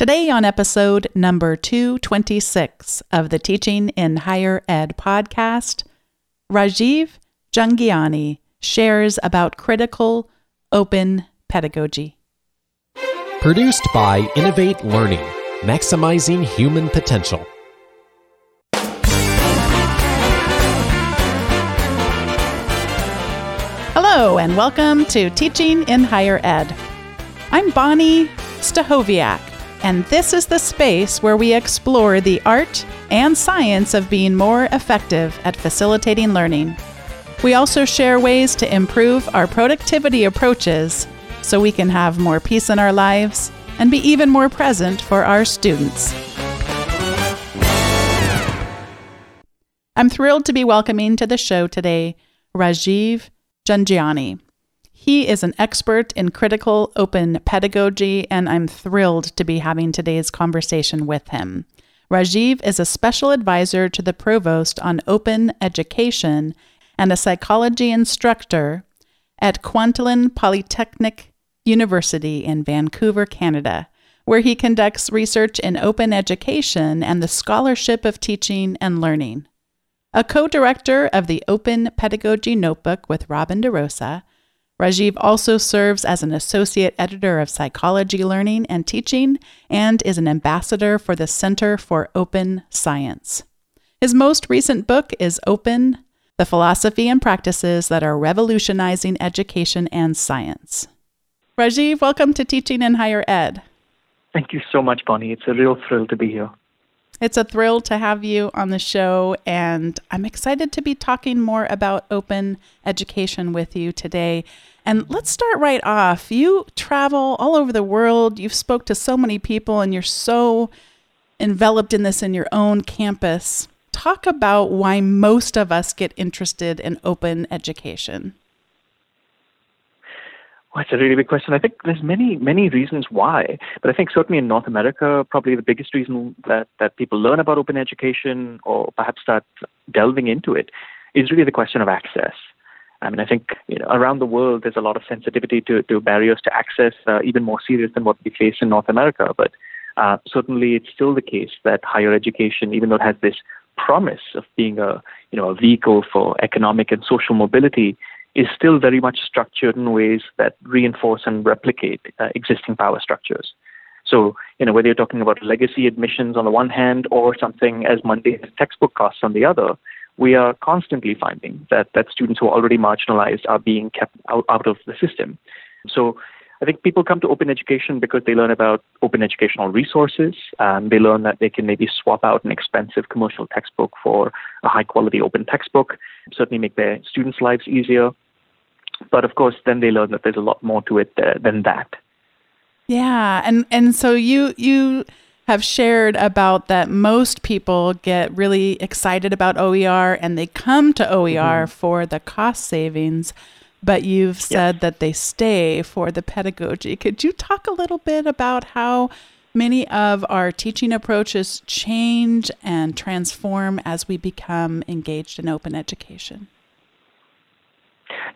Today, on episode number 226 of the Teaching in Higher Ed podcast, Rajiv Jhangiani shares about critical open pedagogy. Produced by Innovate Learning, maximizing human potential. Hello, and welcome to Teaching in Higher Ed. I'm Bonnie Stachowiak and this is the space where we explore the art and science of being more effective at facilitating learning. We also share ways to improve our productivity approaches so we can have more peace in our lives and be even more present for our students. I'm thrilled to be welcoming to the show today Rajiv Jhangiani. He is an expert in critical open pedagogy, and I'm thrilled to be having today's conversation with him. Rajiv is a special advisor to the provost on open education and a psychology instructor at Kwantlen Polytechnic University in Vancouver, Canada, where he conducts research in open education and the scholarship of teaching and learning. A co director of the Open Pedagogy Notebook with Robin DeRosa, Rajiv also serves as an associate editor of psychology learning and teaching and is an ambassador for the Center for Open Science. His most recent book is Open The Philosophy and Practices That Are Revolutionizing Education and Science. Rajiv, welcome to Teaching in Higher Ed. Thank you so much, Bonnie. It's a real thrill to be here. It's a thrill to have you on the show, and I'm excited to be talking more about open education with you today. And let's start right off. You travel all over the world. You've spoke to so many people and you're so enveloped in this in your own campus. Talk about why most of us get interested in open education. Well, it's a really big question. I think there's many, many reasons why, but I think certainly in North America, probably the biggest reason that, that people learn about open education or perhaps start delving into it is really the question of access. I mean, I think you know, around the world there's a lot of sensitivity to, to barriers to access, uh, even more serious than what we face in North America. But uh, certainly, it's still the case that higher education, even though it has this promise of being a you know a vehicle for economic and social mobility, is still very much structured in ways that reinforce and replicate uh, existing power structures. So, you know, whether you're talking about legacy admissions on the one hand or something as mundane as textbook costs on the other, we are constantly finding that, that students who are already marginalized are being kept out, out of the system. So I think people come to open education because they learn about open educational resources. and they learn that they can maybe swap out an expensive commercial textbook for a high quality open textbook, certainly make their students' lives easier. But of course, then they learn that there's a lot more to it uh, than that. Yeah, and and so you you have shared about that most people get really excited about OER and they come to OER mm-hmm. for the cost savings, but you've said yep. that they stay for the pedagogy. Could you talk a little bit about how many of our teaching approaches change and transform as we become engaged in open education?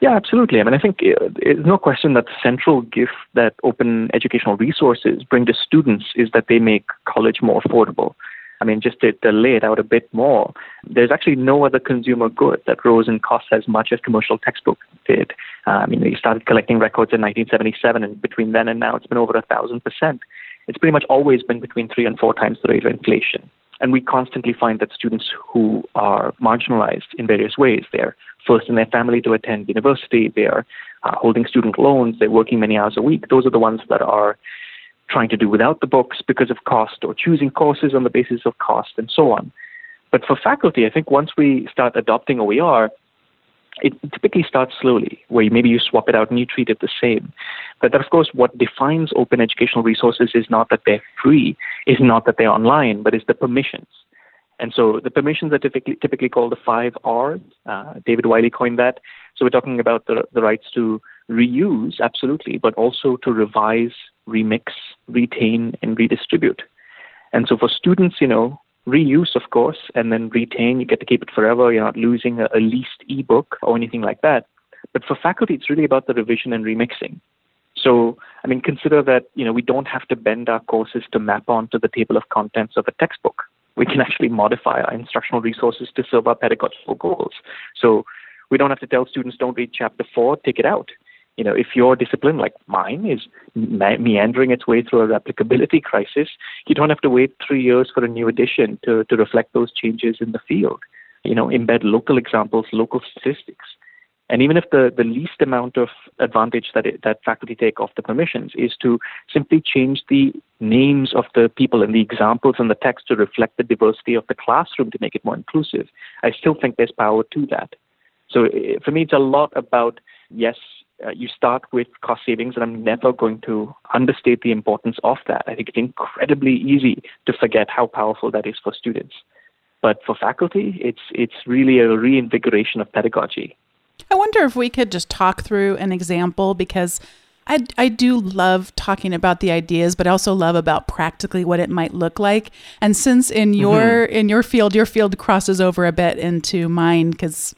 Yeah, absolutely. I mean, I think uh, there's no question that the central gift that open educational resources bring to students is that they make college more affordable. I mean, just to, lay it out a bit more, there's actually no other consumer good that rose in cost as much as commercial textbooks did. Uh, I mean, we started collecting records in 1977, and between then and now, it's been over a thousand percent. It's pretty much always been between three and four times the rate of inflation. And we constantly find that students who are marginalized in various ways, they're first in their family to attend university, they're uh, holding student loans, they're working many hours a week. Those are the ones that are trying to do without the books because of cost or choosing courses on the basis of cost and so on. But for faculty, I think once we start adopting OER, it typically starts slowly, where maybe you swap it out and you treat it the same. But of course, what defines open educational resources is not that they're free, is not that they're online, but it's the permissions. And so the permissions are typically, typically called the five R's. Uh, David Wiley coined that. So we're talking about the, the rights to reuse, absolutely, but also to revise, remix, retain, and redistribute. And so for students, you know, reuse, of course, and then retain, you get to keep it forever. You're not losing a, a leased ebook or anything like that. But for faculty, it's really about the revision and remixing. So, I mean, consider that, you know, we don't have to bend our courses to map onto the table of contents of a textbook. We can actually modify our instructional resources to serve our pedagogical goals. So we don't have to tell students don't read chapter four, take it out. You know, if your discipline, like mine, is me- meandering its way through a replicability crisis, you don't have to wait three years for a new edition to, to reflect those changes in the field. You know, embed local examples, local statistics. And even if the, the least amount of advantage that, it, that faculty take off the permissions is to simply change the names of the people and the examples in the text to reflect the diversity of the classroom to make it more inclusive, I still think there's power to that. So eh, for me, it's a lot about, yes, uh, you start with cost savings, and I'm never going to understate the importance of that. I think it's incredibly easy to forget how powerful that is for students. But for faculty, it's, it's really a reinvigoration of pedagogy. I wonder if we could just talk through an example because I, I do love talking about the ideas, but I also love about practically what it might look like. And since in your mm-hmm. in your field, your field crosses over a bit into mine because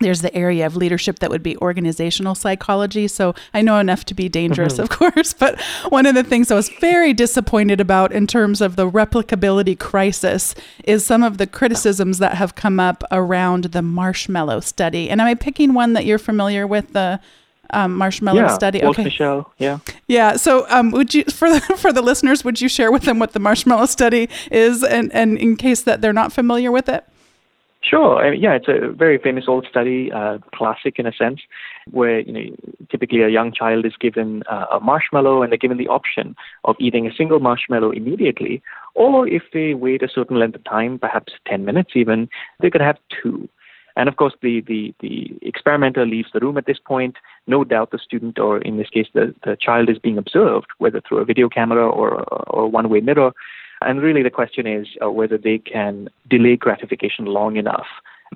there's the area of leadership that would be organizational psychology. So I know enough to be dangerous, mm-hmm. of course. But one of the things I was very disappointed about in terms of the replicability crisis is some of the criticisms that have come up around the marshmallow study. And am I picking one that you're familiar with? The um, marshmallow yeah, study. Okay. Mischel, yeah. Yeah. So, um, would you for the for the listeners, would you share with them what the marshmallow study is, and and in case that they're not familiar with it? Sure. I mean, yeah, it's a very famous old study, uh, classic in a sense, where you know typically a young child is given uh, a marshmallow and they're given the option of eating a single marshmallow immediately, or if they wait a certain length of time, perhaps 10 minutes even, they could have two. And of course, the, the, the experimenter leaves the room at this point. No doubt the student, or in this case, the, the child is being observed, whether through a video camera or, or one way mirror. And really, the question is uh, whether they can delay gratification long enough.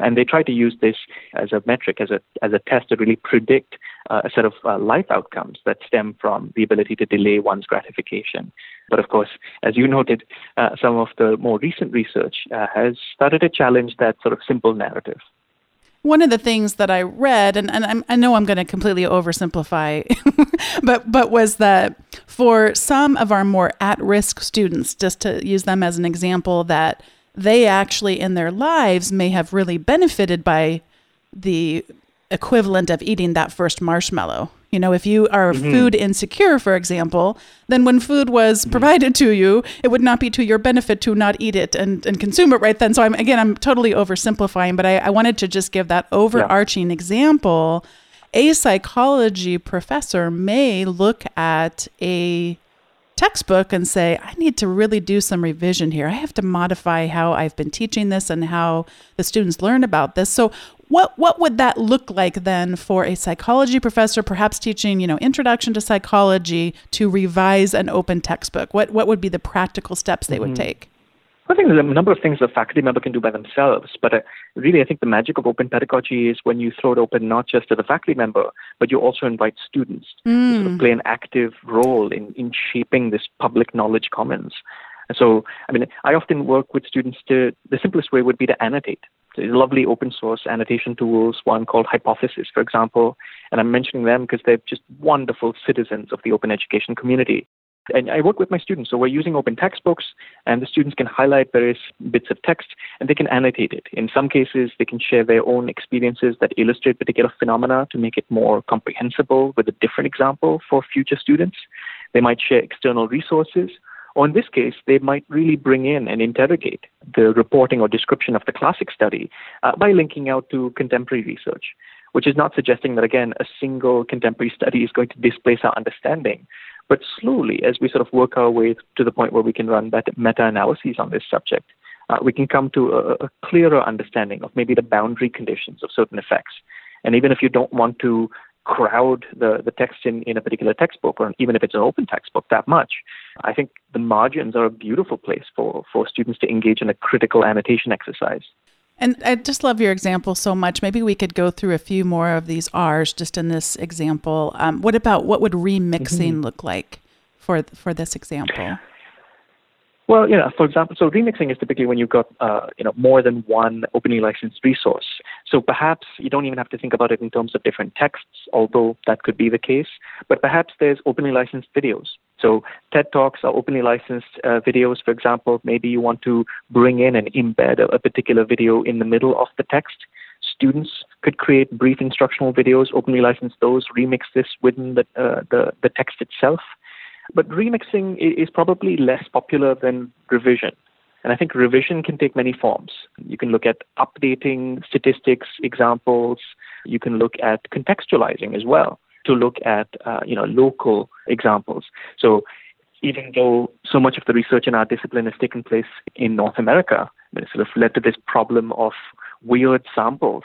And they try to use this as a metric, as a, as a test to really predict uh, a set of uh, life outcomes that stem from the ability to delay one's gratification. But of course, as you noted, uh, some of the more recent research uh, has started to challenge that sort of simple narrative one of the things that I read, and, and I'm, i know I'm going to completely oversimplify, but but was that for some of our more at-risk students, just to use them as an example, that they actually in their lives may have really benefited by the equivalent of eating that first marshmallow. You know, if you are mm-hmm. food insecure, for example, then when food was mm-hmm. provided to you, it would not be to your benefit to not eat it and, and consume it right then. So I'm again, I'm totally oversimplifying, but I, I wanted to just give that overarching yeah. example. A psychology professor may look at a textbook and say, I need to really do some revision here. I have to modify how I've been teaching this and how the students learn about this. So, what what would that look like then for a psychology professor perhaps teaching you know introduction to psychology to revise an open textbook what what would be the practical steps they mm-hmm. would take I think there's a number of things a faculty member can do by themselves, but uh, really, I think the magic of open pedagogy is when you throw it open not just to the faculty member, but you also invite students mm. to sort of mm. play an active role in, in shaping this public knowledge commons. And So, I mean, I often work with students to, the simplest way would be to annotate. There's lovely open source annotation tools, one called Hypothesis, for example. And I'm mentioning them because they're just wonderful citizens of the open education community. And I work with my students. So we're using open textbooks, and the students can highlight various bits of text and they can annotate it. In some cases, they can share their own experiences that illustrate particular phenomena to make it more comprehensible with a different example for future students. They might share external resources or in this case, they might really bring in and interrogate the reporting or description of the classic study uh, by linking out to contemporary research, which is not suggesting that, again, a single contemporary study is going to displace our understanding. But slowly, as we sort of work our way to the point where we can run meta analyses on this subject, uh, we can come to a, a clearer understanding of maybe the boundary conditions of certain effects. And even if you don't want to crowd the, the text in, in a particular textbook, or even if it's an open textbook, that much. I think the margins are a beautiful place for, for students to engage in a critical annotation exercise. And I just love your example so much. Maybe we could go through a few more of these R's just in this example. Um, what about what would remixing mm-hmm. look like for for this example? Well, you know, for example, so remixing is typically when you've got, uh, you know, more than one openly licensed resource. So perhaps you don't even have to think about it in terms of different texts, although that could be the case. But perhaps there's openly licensed videos. So TED Talks are openly licensed uh, videos. For example, maybe you want to bring in and embed a, a particular video in the middle of the text. Students could create brief instructional videos, openly license those, remix this within the, uh, the, the text itself. But remixing is probably less popular than revision. And I think revision can take many forms. You can look at updating statistics, examples. You can look at contextualizing as well to look at uh, you know local examples. So even though so much of the research in our discipline has taken place in North America, it sort of led to this problem of weird samples,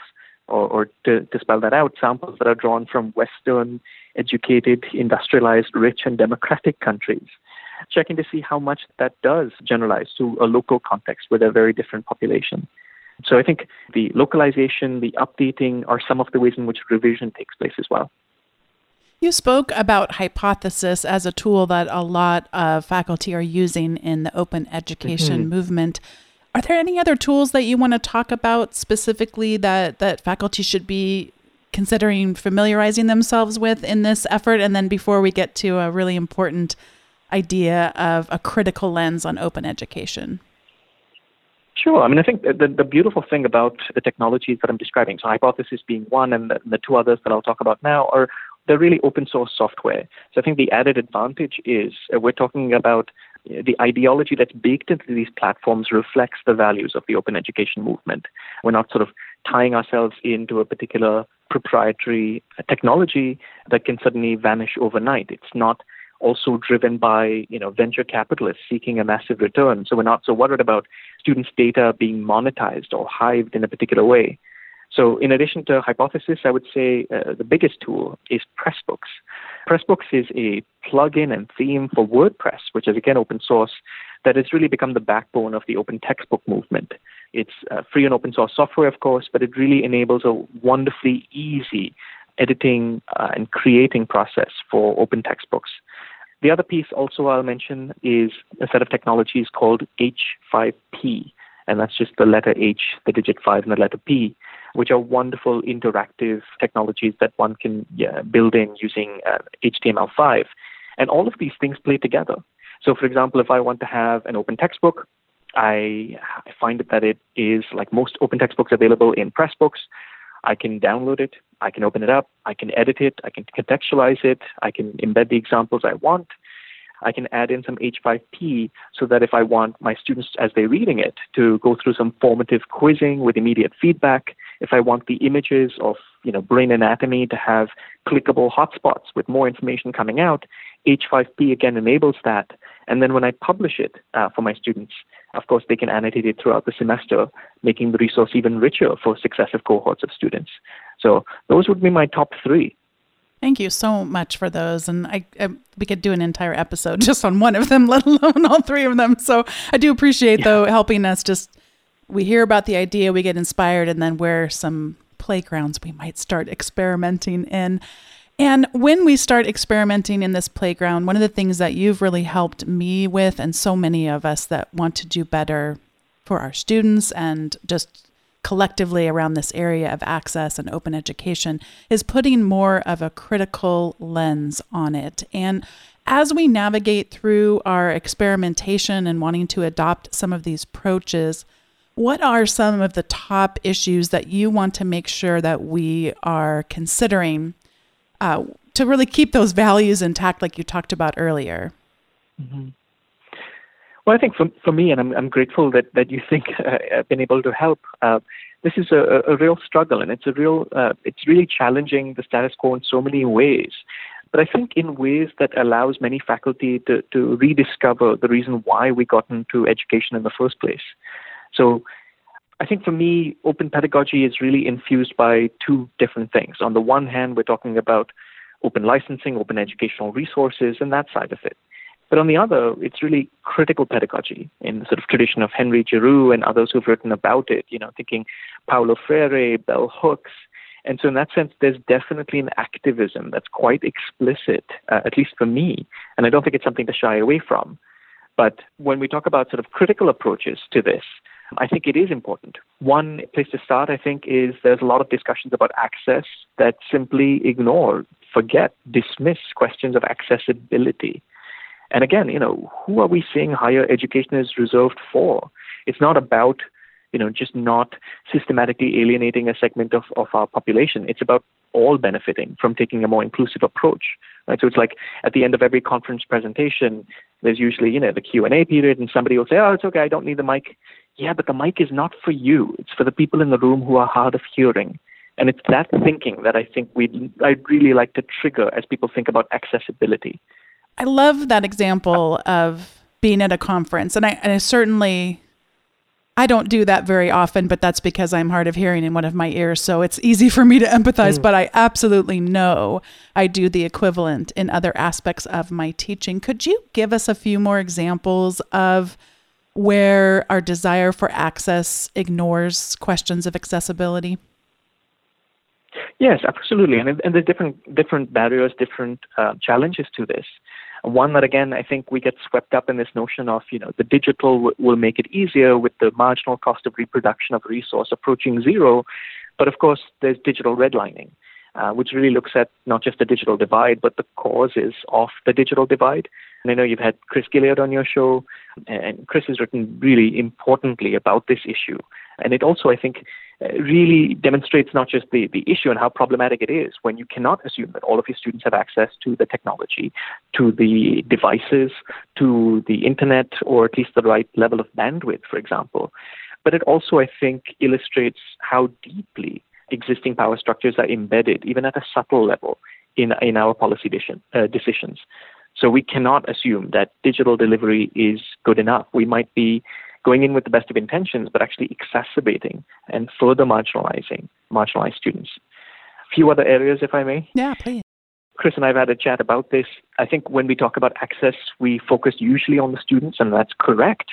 or, or to, to spell that out, samples that are drawn from Western educated, industrialized, rich, and democratic countries. Checking to see how much that does generalize to a local context with a very different population. So I think the localization, the updating are some of the ways in which revision takes place as well. You spoke about hypothesis as a tool that a lot of faculty are using in the open education mm-hmm. movement. Are there any other tools that you want to talk about specifically that, that faculty should be considering familiarizing themselves with in this effort? And then before we get to a really important idea of a critical lens on open education. Sure. I mean, I think the, the beautiful thing about the technologies that I'm describing, so hypothesis being one, and the, the two others that I'll talk about now, are they're really open source software. So I think the added advantage is uh, we're talking about the ideology that's baked into these platforms reflects the values of the open education movement. We're not sort of tying ourselves into a particular proprietary technology that can suddenly vanish overnight. It's not also driven by you know venture capitalists seeking a massive return. So we're not so worried about students' data being monetized or hived in a particular way. So in addition to Hypothesis, I would say uh, the biggest tool is Pressbooks. Pressbooks is a plugin and theme for WordPress, which is again open source, that has really become the backbone of the open textbook movement. It's uh, free and open source software, of course, but it really enables a wonderfully easy editing uh, and creating process for open textbooks. The other piece also I'll mention is a set of technologies called H5P, and that's just the letter H, the digit 5, and the letter P, which are wonderful interactive technologies that one can yeah, build in using uh, HTML5. And all of these things play together. So, for example, if I want to have an open textbook, I, I find that it is like most open textbooks available in Pressbooks. I can download it, I can open it up, I can edit it, I can contextualize it, I can embed the examples I want. I can add in some H5P so that if I want my students, as they're reading it, to go through some formative quizzing with immediate feedback, if I want the images of you know brain anatomy to have clickable hotspots with more information coming out, H5P again enables that. And then when I publish it uh, for my students, of course, they can annotate it throughout the semester, making the resource even richer for successive cohorts of students. So those would be my top three. Thank you so much for those, and I, I, we could do an entire episode just on one of them, let alone all three of them. So I do appreciate yeah. though helping us just we hear about the idea, we get inspired, and then where some playgrounds we might start experimenting in. And when we start experimenting in this playground, one of the things that you've really helped me with, and so many of us that want to do better for our students and just collectively around this area of access and open education, is putting more of a critical lens on it. And as we navigate through our experimentation and wanting to adopt some of these approaches, what are some of the top issues that you want to make sure that we are considering uh, to really keep those values intact, like you talked about earlier? Mm-hmm. Well, I think for, for me, and I'm, I'm grateful that, that you think uh, I've been able to help. Uh, this is a, a real struggle, and it's a real, uh, it's really challenging the status quo in so many ways. But I think in ways that allows many faculty to, to rediscover the reason why we got into education in the first place. So I think for me, open pedagogy is really infused by two different things. On the one hand, we're talking about open licensing, open educational resources, and that side of it. But on the other, it's really critical pedagogy in the sort of tradition of Henry Giroux and others who've written about it, you know, thinking Paulo Freire, Bell Hooks. And so in that sense, there's definitely an activism that's quite explicit, uh, at least for me. And I don't think it's something to shy away from. But when we talk about sort of critical approaches to this, I think it is important. One place to start, I think, is there's a lot of discussions about access that simply ignore, forget, dismiss questions of accessibility. And again, you know, who are we seeing higher education is reserved for? It's not about, you know, just not systematically alienating a segment of, of our population. It's about all benefiting from taking a more inclusive approach. Right? So it's like at the end of every conference presentation, there's usually, you know, the Q&A period and somebody will say, oh, it's okay, I don't need the mic. Yeah, but the mic is not for you. It's for the people in the room who are hard of hearing. And it's that thinking that I think we I'd really like to trigger as people think about accessibility. I love that example of being at a conference, and I, and I certainly I don't do that very often, but that's because I'm hard of hearing in one of my ears. So it's easy for me to empathize, mm. but I absolutely know I do the equivalent in other aspects of my teaching. Could you give us a few more examples of where our desire for access ignores questions of accessibility? Yes, absolutely, and and there's different different barriers, different uh, challenges to this. One that again I think we get swept up in this notion of you know the digital w- will make it easier with the marginal cost of reproduction of resource approaching zero, but of course there's digital redlining, uh, which really looks at not just the digital divide but the causes of the digital divide. And I know you've had Chris Gilliard on your show, and Chris has written really importantly about this issue. And it also, I think, uh, really demonstrates not just the, the issue and how problematic it is when you cannot assume that all of your students have access to the technology, to the devices, to the internet, or at least the right level of bandwidth, for example. But it also, I think, illustrates how deeply existing power structures are embedded, even at a subtle level, in, in our policy uh, decisions. So we cannot assume that digital delivery is good enough. We might be going in with the best of intentions, but actually exacerbating and further marginalizing marginalized students. A few other areas, if I may. Yeah, please. Chris and I have had a chat about this. I think when we talk about access, we focus usually on the students, and that's correct.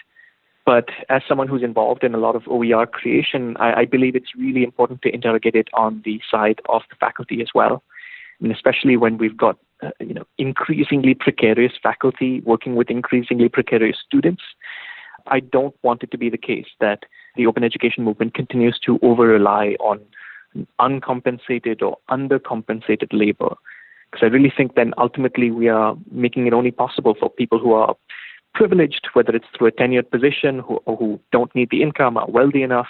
But as someone who's involved in a lot of OER creation, I, I believe it's really important to interrogate it on the side of the faculty as well. And especially when we've got uh, you know increasingly precarious faculty working with increasingly precarious students I don't want it to be the case that the open education movement continues to over rely on uncompensated or undercompensated labor. Because I really think then ultimately we are making it only possible for people who are privileged, whether it's through a tenured position who, or who don't need the income, are wealthy enough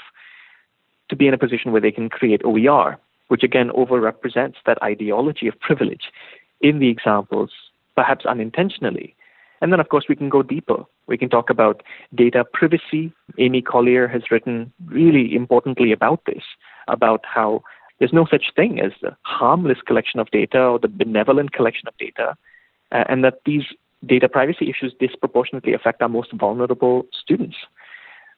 to be in a position where they can create OER, which again overrepresents that ideology of privilege in the examples, perhaps unintentionally. And then, of course, we can go deeper. We can talk about data privacy. Amy Collier has written really importantly about this, about how there's no such thing as the harmless collection of data or the benevolent collection of data, uh, and that these data privacy issues disproportionately affect our most vulnerable students.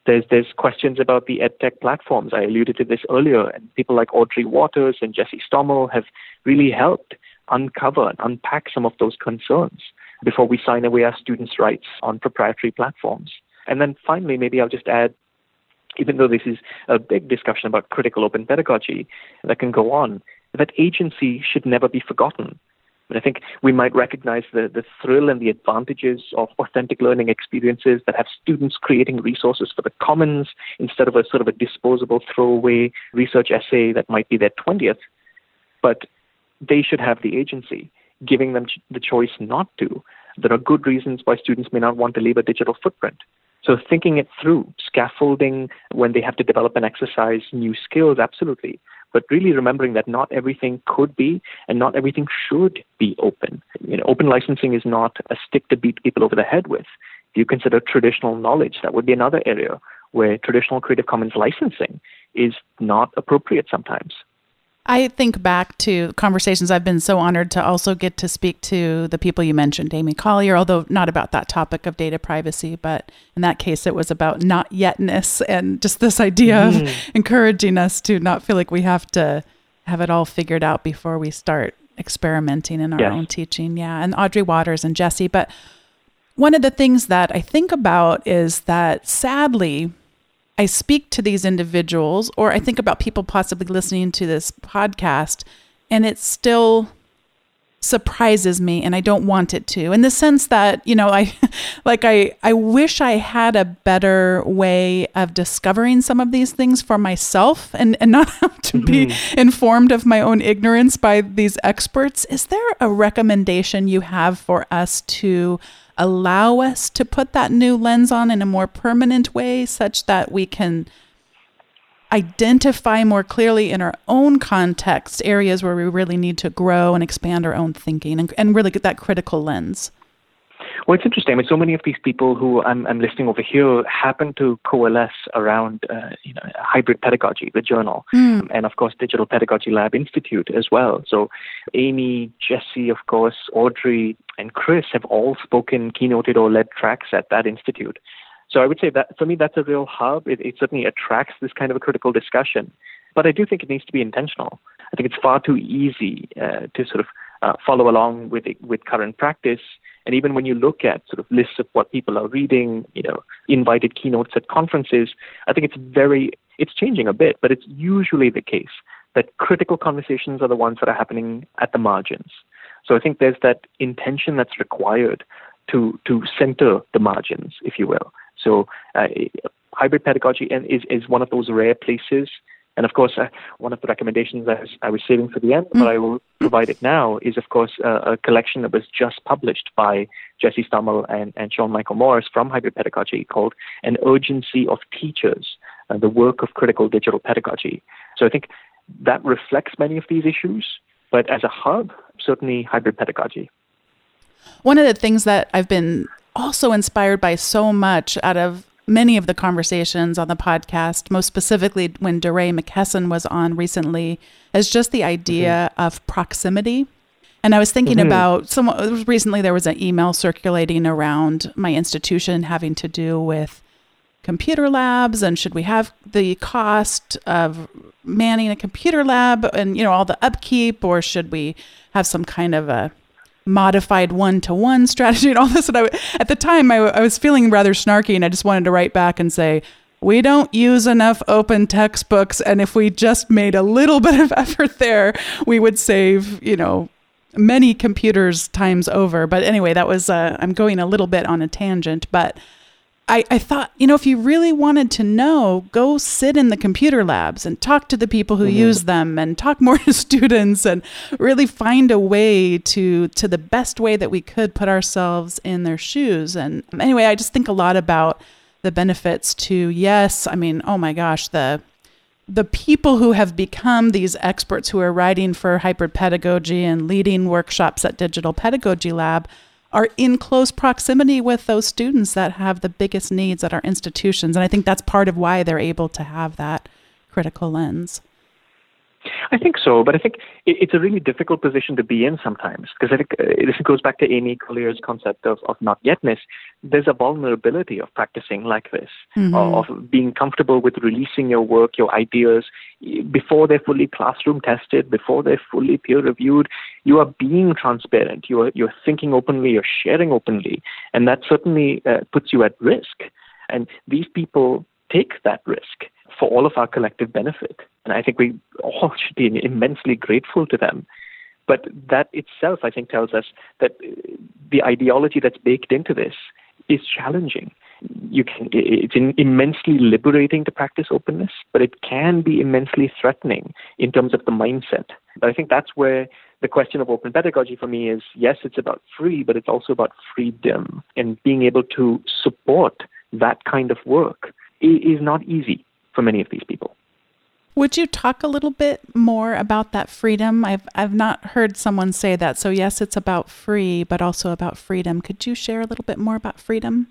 There's, there's questions about the edtech platforms. I alluded to this earlier, and people like Audrey Watters and Jesse Stommel have really helped uncover and unpack some of those concerns before we sign away our students' rights on proprietary platforms. And then finally, maybe I'll just add even though this is a big discussion about critical open pedagogy that can go on, that agency should never be forgotten. But I think we might recognize the, the thrill and the advantages of authentic learning experiences that have students creating resources for the commons instead of a sort of a disposable throwaway research essay that might be their 20th. But they should have the agency giving them the choice not to. There are good reasons why students may not want to leave a digital footprint. So thinking it through, scaffolding when they have to develop and exercise new skills, absolutely. But really remembering that not everything could be and not everything should be open. You know, open licensing is not a stick to beat people over the head with. If you consider traditional knowledge, that would be another area where traditional Creative Commons licensing is not appropriate sometimes. I think back to conversations I've been so honored to also get to speak to the people you mentioned, Amy Collier, although not about that topic of data privacy, but in that case it was about not yetness and just this idea mm. of encouraging us to not feel like we have to have it all figured out before we start experimenting in our yes. own teaching. Yeah. And Audrey Watters and Jesse. But one of the things that I think about is that sadly, I speak to these individuals, or I think about people possibly listening to this podcast, and it still surprises me and I don't want it to in the sense that you know I like I I wish I had a better way of discovering some of these things for myself and and not have to mm-hmm. be informed of my own ignorance by these experts is there a recommendation you have for us to allow us to put that new lens on in a more permanent way such that we can identify more clearly in our own context areas where we really need to grow and expand our own thinking and, and really get that critical lens. Well, it's interesting. I mean, so many of these people who I'm, I'm listing over here happen to coalesce around, uh, you know, hybrid pedagogy, the journal, mm. and of course, Digital Pedagogy Lab Institute as well. So, Amy, Jesse, of course, Audrey, and Chris have all spoken, keynoted, or led tracks at that institute. So I would say that for me, that's a real hub. It, it certainly attracts this kind of a critical discussion. But I do think it needs to be intentional. I think it's far too easy uh, to sort of uh, follow along with with current practice. And even when you look at sort of lists of what people are reading, you know, invited keynotes at conferences, I think it's very it's changing a bit, but it's usually the case that critical conversations are the ones that are happening at the margins. So I think there's that intention that's required to to center the margins, if you will. So uh, hybrid pedagogy is, is one of those rare places. And of course, uh, one of the recommendations I was, I was saving for the end, but I will provide it now, is of course uh, a collection that was just published by Jesse Stommel and, and Sean Michael Morris from Hybrid Pedagogy called An Urgency of Teachers, uh, the Work of Critical Digital Pedagogy. So I think that reflects many of these issues, but as a hub, certainly hybrid pedagogy. One of the things that I've been also inspired by so much out of many of the conversations on the podcast, most specifically when DeRay McKesson was on recently, is just the idea mm-hmm. of proximity. And I was thinking mm-hmm. about some recently there was an email circulating around my institution having to do with computer labs and should we have the cost of manning a computer lab and you know all the upkeep or should we have some kind of a modified one to one strategy and all this. And I, at the time, I, I was feeling rather snarky and I just wanted to write back and say, we don't use enough open textbooks. And if we just made a little bit of effort there, we would save, you know, many computers times over. But anyway, that was, uh, I'm going a little bit on a tangent, but I, I thought, you know, if you really wanted to know, go sit in the computer labs and talk to the people who mm-hmm. use them and talk more to students and really find a way to to the best way that we could put ourselves in their shoes. And anyway, I just think a lot about the benefits to yes, I mean, oh my gosh, the the people who have become these experts who are writing for hybrid pedagogy and leading workshops at Digital Pedagogy Lab are in close proximity with those students that have the biggest needs at our institutions. And I think that's part of why they're able to have that critical lens. I think so, but I think it's a really difficult position to be in sometimes because I think uh, this goes back to Amy Collier's concept of, of not yetness. There's a vulnerability of practicing like this, mm-hmm. of being comfortable with releasing your work, your ideas before they're fully classroom tested, before they're fully peer reviewed. You are being transparent. You are you're thinking openly. You're sharing openly, and that certainly uh, puts you at risk. And these people take that risk for all of our collective benefit. And I think we all should be immensely grateful to them. But that itself, I think, tells us that uh, the ideology that's baked into this is challenging. You can, it's immensely liberating to practice openness, but it can be immensely threatening in terms of the mindset. But I think that's where the question of open pedagogy for me is yes, it's about free, but it's also about freedom and being able to support that kind of work is not easy for many of these people. Would you talk a little bit more about that freedom? I've I've not heard someone say that. So yes, it's about free, but also about freedom. Could you share a little bit more about freedom?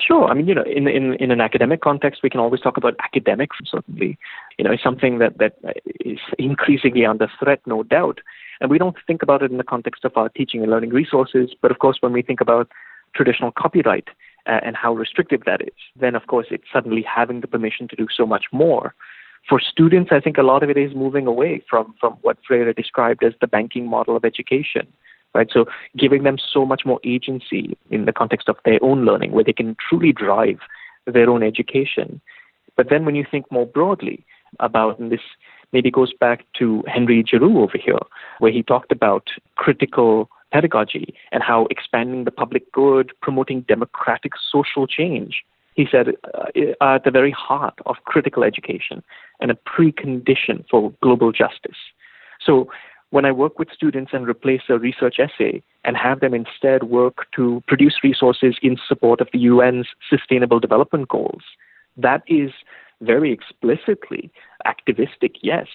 Sure. I mean, you know, in in in an academic context, we can always talk about academics. Certainly, you know, it's something that that is increasingly under threat, no doubt. And we don't think about it in the context of our teaching and learning resources. But of course, when we think about traditional copyright, Uh, and how restrictive that is, then of course it's suddenly having the permission to do so much more. For students, I think a lot of it is moving away from, from what Freire described as the banking model of education. Right, so giving them so much more agency in the context of their own learning, where they can truly drive their own education. But then, when you think more broadly about and this maybe goes back to Henry Giroux over here, where he talked about critical pedagogy and how expanding the public good, promoting democratic social change, he said, uh, are at the very heart of critical education and a precondition for global justice. So when I work with students and replace a research essay and have them instead work to produce resources in support of the UN's Sustainable Development Goals, that is very explicitly activistic, yes,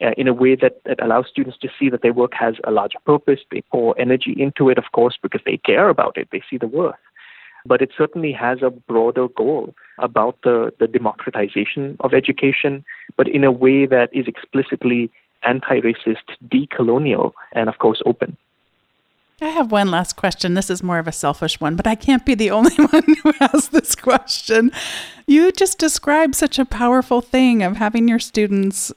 uh, in a way that, that allows students to see that their work has a larger purpose. They pour energy into it, of course, because they care about it, they see the worth. But it certainly has a broader goal about the, the democratization of education, but in a way that is explicitly anti racist, decolonial, and of course open. I have one last question. This is more of a selfish one, but I can't be the only one who has this question. You just described such a powerful thing of having your students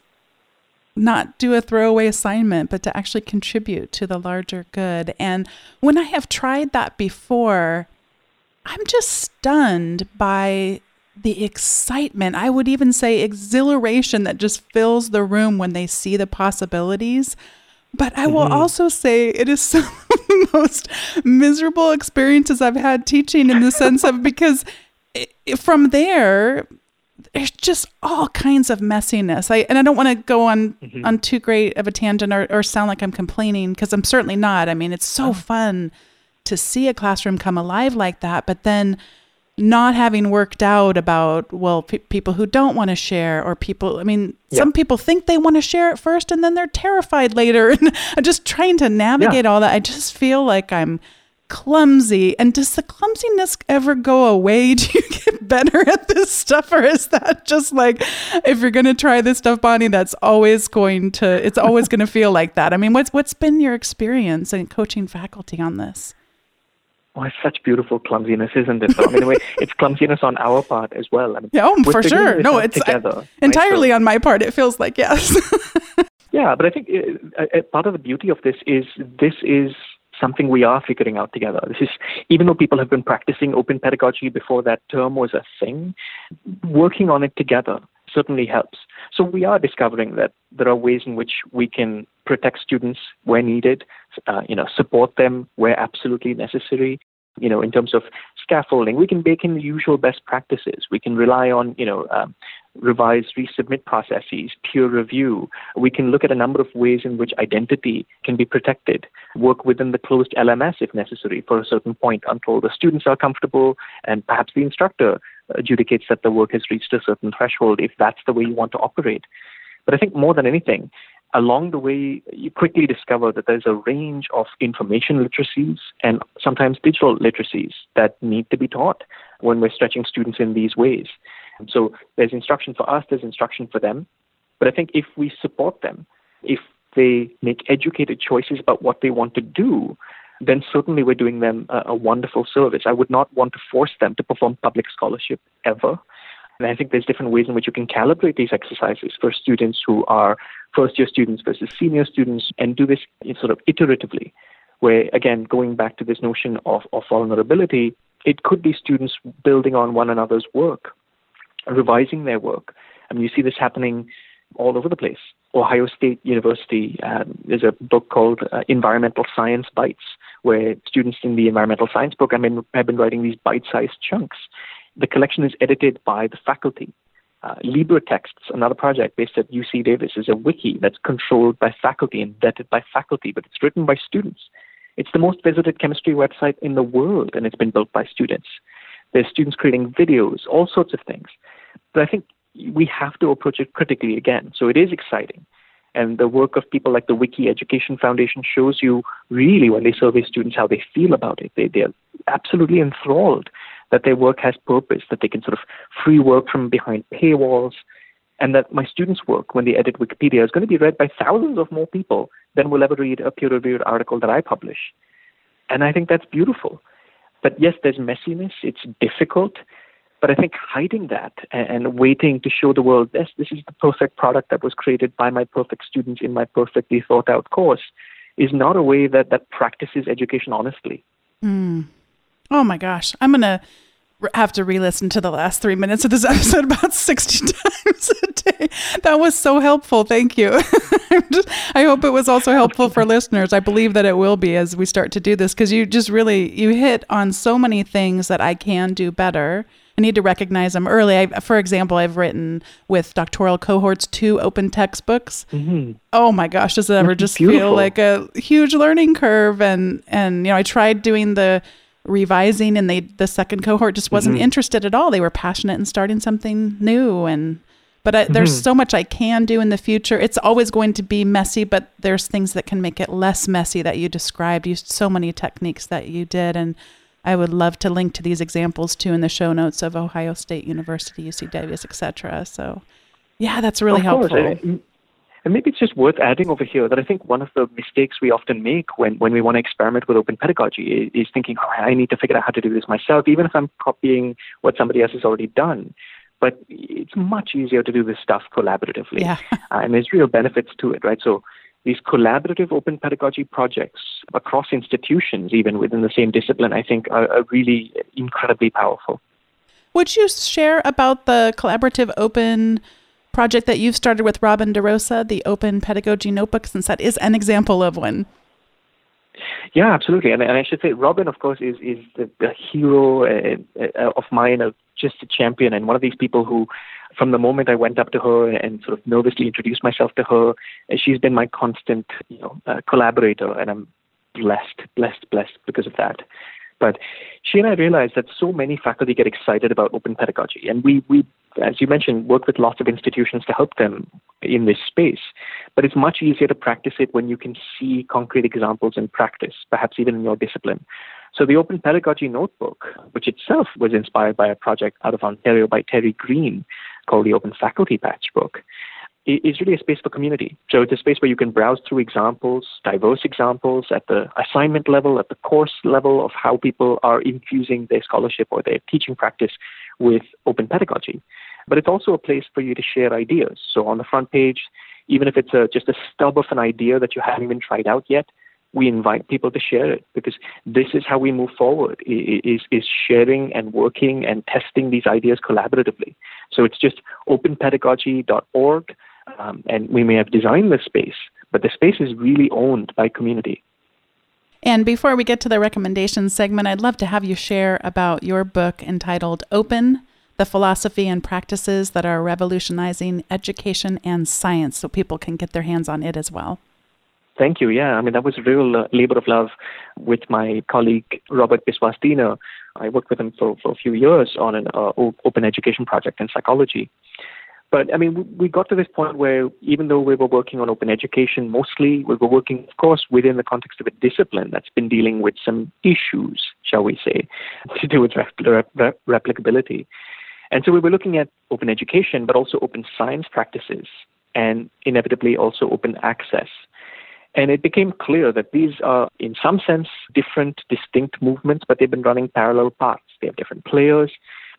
not do a throwaway assignment, but to actually contribute to the larger good. And when I have tried that before, I'm just stunned by the excitement. I would even say exhilaration that just fills the room when they see the possibilities. But I will mm-hmm. also say it is some of the most miserable experiences I've had teaching in the sense of because it, from there, there's just all kinds of messiness. I and I don't want to go on mm-hmm. on too great of a tangent or, or sound like I'm complaining because I'm certainly not. I mean, it's so oh. fun to see a classroom come alive like that, but then not having worked out about well pe- people who don't want to share or people i mean yeah. some people think they want to share it first and then they're terrified later and i'm just trying to navigate yeah. all that i just feel like i'm clumsy and does the clumsiness ever go away do you get better at this stuff or is that just like if you're going to try this stuff bonnie that's always going to it's always going to feel like that i mean what's what's been your experience in coaching faculty on this Oh, it's such beautiful clumsiness, isn't it? I mean, it's clumsiness on our part as well. I mean, yeah, oh, for sure. No, it's together, I, entirely right? so, on my part. It feels like yes. yeah, but I think uh, uh, part of the beauty of this is this is something we are figuring out together. This is even though people have been practicing open pedagogy before that term was a thing, working on it together certainly helps. So we are discovering that there are ways in which we can protect students where needed, uh, you know, support them where absolutely necessary. You know, in terms of scaffolding, we can bake in the usual best practices. We can rely on, you know, um, revised resubmit processes, peer review. We can look at a number of ways in which identity can be protected, work within the closed LMS if necessary for a certain point until the students are comfortable and perhaps the instructor adjudicates that the work has reached a certain threshold if that's the way you want to operate. But I think more than anything, along the way, you quickly discover that there's a range of information literacies and sometimes digital literacies that need to be taught when we're stretching students in these ways. So there's instruction for us, there's instruction for them. But I think if we support them, if they make educated choices about what they want to do, then certainly we're doing them a, a wonderful service. I would not want to force them to perform public scholarship ever. And I think there's different ways in which you can calibrate these exercises for students who are first year students versus senior students and do this sort of iteratively, where again, going back to this notion of, of vulnerability, it could be students building on one another's work, revising their work. I mean, you see this happening all over the place. Ohio State University, um, there's a book called uh, Environmental Science Bites, where students in the environmental science program have been writing these bite sized chunks. The collection is edited by the faculty. Uh, LibreTexts, another project based at UC Davis, is a wiki that's controlled by faculty and vetted by faculty, but it's written by students. It's the most visited chemistry website in the world, and it's been built by students. There's students creating videos, all sorts of things. But I think we have to approach it critically again. So it is exciting. And the work of people like the Wiki Education Foundation shows you really when they survey students how they feel about it. They, they're absolutely enthralled that their work has purpose, that they can sort of free work from behind paywalls, and that my students' work, when they edit Wikipedia, is going to be read by thousands of more people than will ever read a peer reviewed article that I publish. And I think that's beautiful. But yes, there's messiness, it's difficult, but I think hiding that and, waiting to show the world this, this is the perfect product that was created by my perfect students in my perfectly thought out course is not a way that, that practices education honestly. Mm. Oh my gosh. I'm going to have to re-listen to the last three minutes of this episode about 60 times a day that was so helpful thank you i hope it was also helpful for listeners i believe that it will be as we start to do this because you just really you hit on so many things that i can do better I need to recognize them early. I, for example, I've written with doctoral cohorts two open textbooks. Mm-hmm. Oh my gosh, does it ever just feel like a huge learning curve? And and you know, I tried doing the revising, and they the second cohort just wasn't mm-hmm. interested at all. They were passionate in starting something new, and but I, there's mm-hmm. so much I can do in the future. It's always going to be messy, but there's things that can make it less messy that you described. You so many techniques that you did, and I would love to link to these examples too in the show notes of Ohio State University, UC Davis, etc. So, yeah, that's really helpful. Course. And maybe it's just worth adding over here that I think one of the mistakes we often make when, when we want to experiment with open pedagogy is, is thinking, oh, I need to figure out how to do this myself, even if I'm copying what somebody else has already done. But it's much easier to do this stuff collaboratively. Yeah. and there's real benefits to it, right? So these collaborative open pedagogy projects across institutions, even within the same discipline, I think are, are really incredibly powerful. Would you share about the collaborative open project that you've started with Robin DeRosa, the Open Pedagogy Notebook, since that is an example of one? Yeah, absolutely. And, and I should say, Robin, of course, is is the, the hero uh, uh, of mine, uh, just a champion, and one of these people who from the moment I went up to her and sort of nervously introduced myself to her, she's been my constant, you know, uh, collaborator, and I'm blessed, blessed, blessed because of that. But she and I realized that so many faculty get excited about open pedagogy, and we, we, as you mentioned, work with lots of institutions to help them in this space. But it's much easier to practice it when you can see concrete examples in practice, perhaps even in your discipline. So the Open Pedagogy Notebook, which itself was inspired by a project out of Ontario by Terry Greene, called the Open Faculty Patch Book, is really a space for community. So it's a space where you can browse through examples, diverse examples at the assignment level, at the course level of how people are infusing their scholarship or their teaching practice with open pedagogy. But it's also a place for you to share ideas. So on the front page, even if it's a, just a stub of an idea that you haven't even tried out yet, we invite people to share it because this is how we move forward is is sharing and working and testing these ideas collaboratively. So it's just openpedagogy.org um, and we may have designed the space but the space is really owned by community. And before we get to the recommendations segment i'd love to have you share about your book entitled open the philosophy and practices that are revolutionizing education and science so people can get their hands on it as well Thank you. Yeah, I mean, that was a real uh, labor of love with my colleague, Robert Biswas I worked with him for, for a few years on an uh, open education project in psychology. But I mean, we got to this point where even though we were working on open education mostly, we were working, of course, within the context of a discipline that's been dealing with some issues, shall we say, to do with rep- replicability. And so we were looking at open education, but also open science practices, and inevitably also open access. And it became clear that these are, in some sense, different, distinct movements, but they've been running parallel paths. They have different players,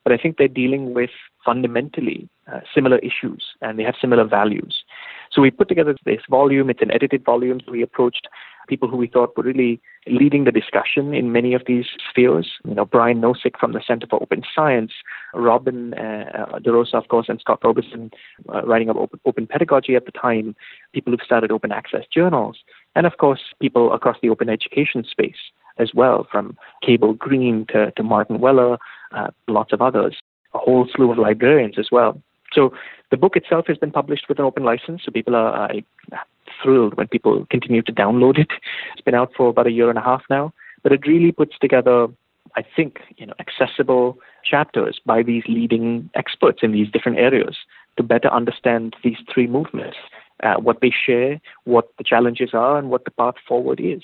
but I think they're dealing with fundamentally uh, similar issues and they have similar values. So we put together this volume. It's an edited volume. We approached people who we thought were really leading the discussion in many of these spheres. You know, Brian Nosek from the Center for Open Science, Robin uh, uh DeRosa, of course, and Scott Robison uh, writing about open, open pedagogy at the time, people who've started open access journals, and of course, people across the open education space as well, from Cable Green to, to Martin Weller, uh, lots of others, whole slew of librarians as well. So the book itself has been published with an open license, so people are uh, thrilled when people continue to download it. It's been out for about a year and a half now, but it really puts together, I think, you know, accessible chapters by these leading experts in these different areas to better understand these three movements, uh, what they share, what the challenges are, and what the path forward is.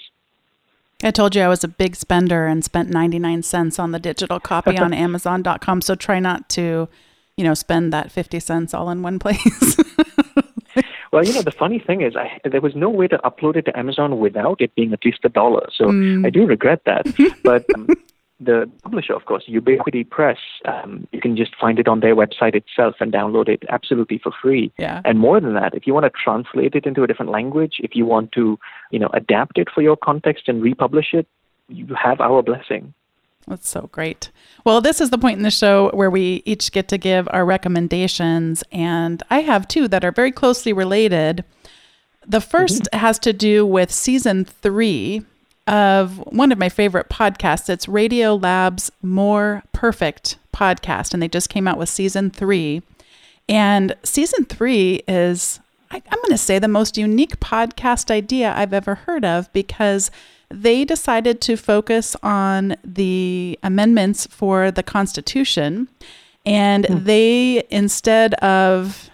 I told you I was a big spender and spent 99 cents on the digital copy on Amazon.com. So try not to, you know, spend that 50 cents all in one place. Well, you know, the funny thing is, I, there was no way to upload it to Amazon without it being at least a dollar. So mm. I do regret that. but um, the publisher, of course, Ubiquity Press, um, you can just find it on their website itself and download it absolutely for free. Yeah. And more than that, if you want to translate it into a different language, if you want to, you know, adapt it for your context and republish it, you have our blessing. That's so great. Well, this is the point in the show where we each get to give our recommendations, and I have two that are very closely related. The 1st mm-hmm. has to do with season three of one of my favorite podcasts. It's Radiolab's More Perfect podcast, and they just came out with season three. And season three is, I, I'm going to say, the most unique podcast idea I've ever heard of because they decided to focus on the amendments for the Constitution. And hmm. they, instead of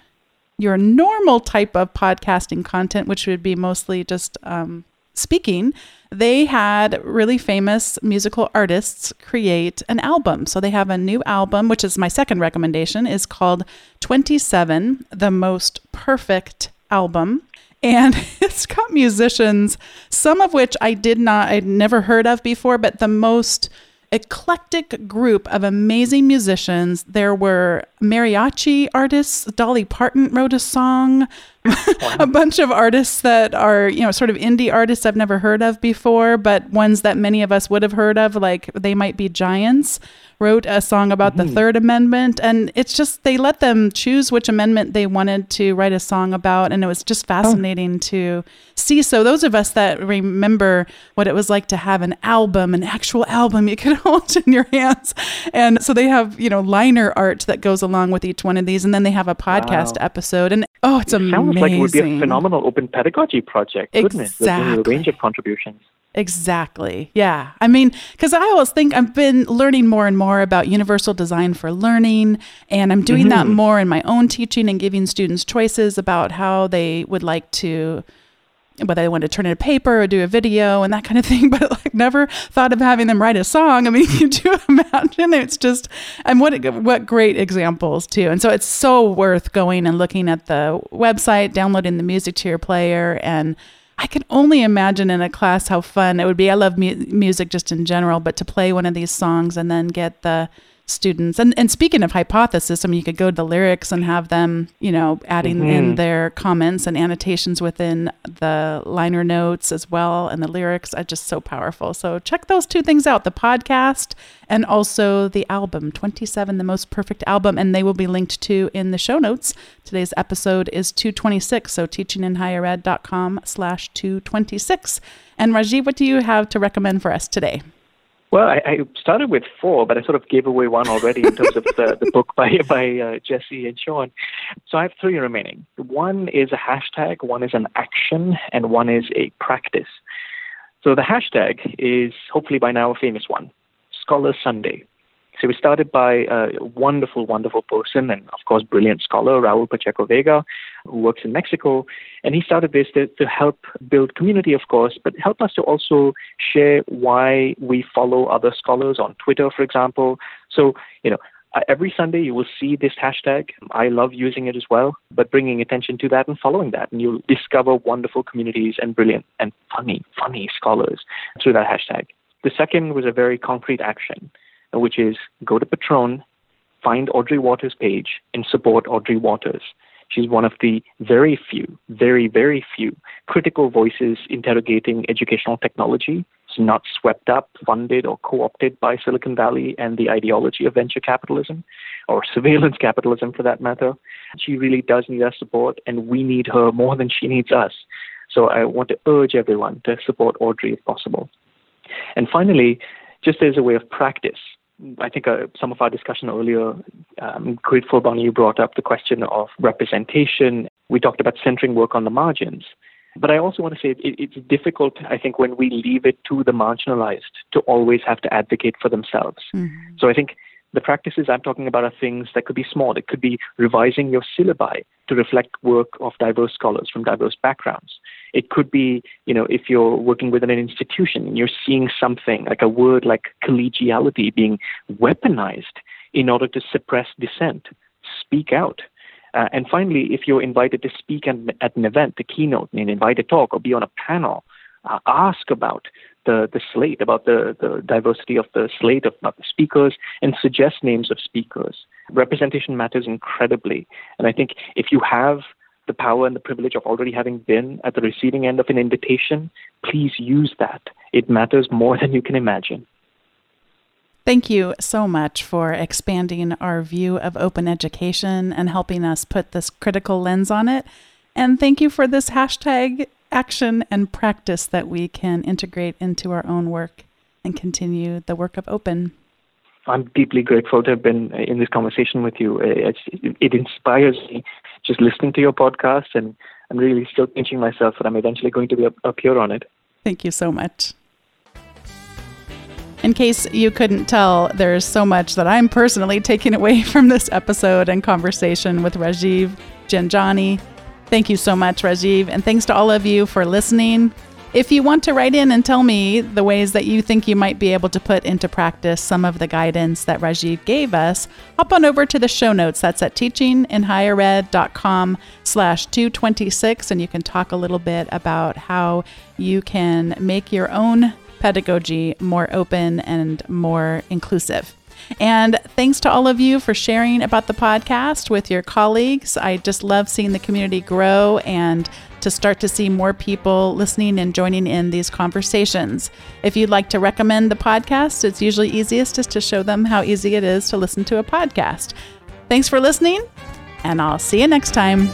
your normal type of podcasting content, which would be mostly just um, speaking, they had really famous musical artists create an album. So they have a new album, which is my second recommendation, is called 27, the most perfect album. And it's got musicians, some of which I did not, I'd never heard of before, but the most eclectic group of amazing musicians. There were mariachi artists. Dolly Parton wrote a song. a bunch of artists that are, you know, sort of indie artists I've never heard of before, but ones that many of us would have heard of, like They Might Be Giants wrote a song about mm-hmm. the Third Amendment. And it's just, they let them choose which amendment they wanted to write a song about. And it was just oh. fascinating oh. to see. So, those of us that remember what it was like to have an album, an actual album you could hold in your hands. And so they have, you know, liner art that goes along with each one of these. And then they have a podcast wow. episode. And oh, it's it amazing. Sounds like it would be a phenomenal open pedagogy project, goodness, exactly. with a range of contributions. Exactly. Yeah. I mean, because I always think I've been learning more and more about universal design for learning, and I'm doing mm-hmm. that more in my own teaching and giving students choices about how they would like to, whether they want to turn in a paper or do a video and that kind of thing. But like, never thought of having them write a song. I mean, you do imagine it's just, and what what great examples too. And so it's so worth going and looking at the website, downloading the music to your player, and I can only imagine in a class how fun it would be. I love mu- music just in general, but to play one of these songs and then get the students. And and speaking of hypothesis, I mean, you could go to the lyrics and have them, you know, adding mm-hmm. in their comments and annotations within the liner notes as well, and the lyrics are just so powerful. So check those two things out: the podcast and also the album, Twenty Seven, the most perfect album, and they will be linked to in the show notes. Today's episode is two twenty six, so teachinginhighered.com slash two twenty six. And Rajiv, what do you have to recommend for us today? Well, I, I, started with four, but I sort of gave away one already in terms of the, the book by by uh, Jesse and Sean. So I have three remaining. One is a hashtag, one is an action, and one is a practice. So the hashtag is hopefully by now a famous one, Scholar Sunday. So we started by a wonderful, wonderful person and, of course, brilliant scholar, Raul Pacheco Vega, who works in Mexico. And he started this to, to help build community, of course, but help us to also share why we follow other scholars on Twitter, for example. So, you know, uh, every Sunday you will see this hashtag. I love using it as well, but bringing attention to that and following that, and you'll discover wonderful communities and brilliant and funny, funny scholars through that hashtag. The second was a very concrete action which is go to Patreon, find Audrey Watters' page, and support Audrey Watters. She's one of the very few, very, very few critical voices interrogating educational technology. It's not swept up, funded, or co opted by Silicon Valley and the ideology of venture capitalism, or surveillance capitalism for that matter. She really does need our support, and we need her more than she needs us. So I want to urge everyone to support Audrey if possible. And finally, just as a way of practice, I think uh, some of our discussion earlier, um, grateful, Bonnie, you brought up the question of representation. We talked about centering work on the margins. But I also want to say it, it's difficult, I think, when we leave it to the marginalized to always have to advocate for themselves. Mm-hmm. So I think the practices I'm talking about are things that could be small. It could be revising your syllabi to reflect work of diverse scholars from diverse backgrounds. It could be, you know, if you're working within an institution and you're seeing something like a word like collegiality being weaponized in order to suppress dissent, speak out. Uh, and finally, if you're invited to speak at, at an event, a keynote, an invited talk, or be on a panel, uh, ask about the, the slate, about the, the diversity of the slate of, of the speakers, and suggest names of speakers. Representation matters incredibly. And I think if you have the power and the privilege of already having been at the receiving end of an invitation, please use that. It matters more than you can imagine. Thank you so much for expanding our view of open education and helping us put this critical lens on it. And thank you for this hashtag action and practice that we can integrate into our own work and continue the work of open. I'm deeply grateful to have been uh, in this conversation with you. Uh, it's, it inspires me just listening to your podcast, and I'm really still pinching myself that I'm eventually going to be up, here on it. Thank you so much. In case you couldn't tell, there's so much that I'm personally taking away from this episode and conversation with Rajiv Jhangiani. Thank you so much, Rajiv, and thanks to all of you for listening. If you want to write in and tell me the ways that you think you might be able to put into practice some of the guidance that Rajiv gave us, hop on over to the show notes. That's at teachinginhighered.com slash 226, and you can talk a little bit about how you can make your own pedagogy more open and more inclusive. And thanks to all of you for sharing about the podcast with your colleagues. I just love seeing the community grow and to start to see more people listening and joining in these conversations. If you'd like to recommend the podcast, it's usually easiest just to show them how easy it is to listen to a podcast. Thanks for listening, and I'll see you next time.